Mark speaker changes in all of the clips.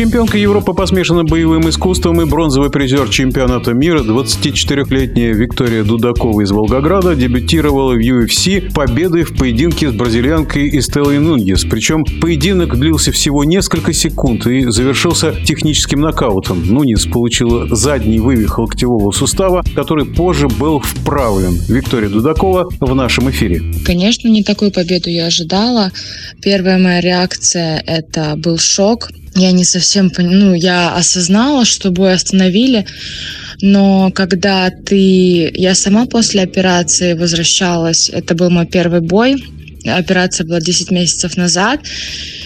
Speaker 1: Чемпионка Европы по смешанным боевым искусствам и бронзовый призер чемпионата мира 24-летняя Виктория Дудакова из Волгограда дебютировала в UFC победой в поединке с бразильянкой Эстеллой Нунгес. Причем поединок длился всего несколько секунд и завершился техническим нокаутом. Нунис получила задний вывих локтевого сустава, который позже был вправлен. Виктория Дудакова в нашем эфире.
Speaker 2: Конечно, не такую победу я ожидала. Первая моя реакция – это был шок я не совсем, ну, я осознала, что бой остановили, но когда ты, я сама после операции возвращалась, это был мой первый бой, операция была 10 месяцев назад,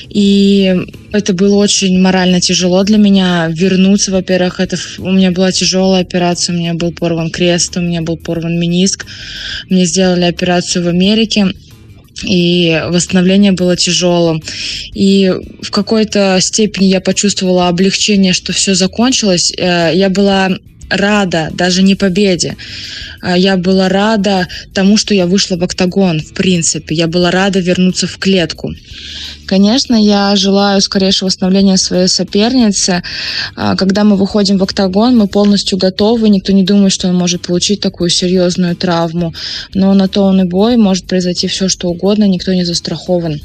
Speaker 2: и это было очень морально тяжело для меня вернуться. Во-первых, это у меня была тяжелая операция, у меня был порван крест, у меня был порван мениск. Мне сделали операцию в Америке и восстановление было тяжелым. И в какой-то степени я почувствовала облегчение, что все закончилось. Э, я была рада даже не победе. Э, я была рада тому, что я вышла в октагон, в принципе. Я была рада вернуться в клетку. Конечно, я желаю скорейшего восстановления своей соперницы. А, когда мы выходим в октагон, мы полностью готовы. Никто не думает, что он может получить такую серьезную травму. Но на то он и бой, может произойти все, что угодно, никто не застрахован.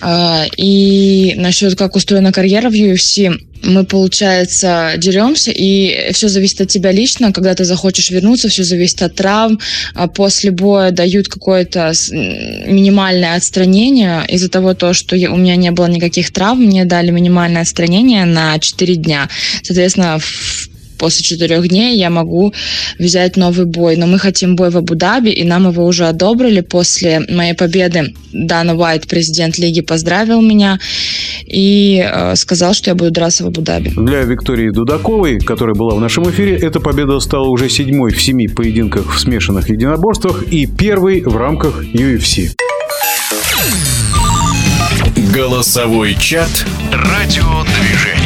Speaker 2: А, и насчет как устроена карьера в UFC, мы, получается, деремся, и все зависит от тебя лично. Когда ты захочешь вернуться, все зависит от травм. А после боя дают какое-то минимальное отстранение. Из-за того, то, что у меня не было никаких травм, мне дали минимальное отстранение на 4 дня. Соответственно, в после четырех дней я могу взять новый бой. Но мы хотим бой в Абу-Даби, и нам его уже одобрили после моей победы. Дана Уайт, президент лиги, поздравил меня и э, сказал, что я буду драться в Абу-Даби.
Speaker 1: Для Виктории Дудаковой, которая была в нашем эфире, эта победа стала уже седьмой в семи поединках в смешанных единоборствах и первой в рамках UFC.
Speaker 3: Голосовой чат «Радиодвижение».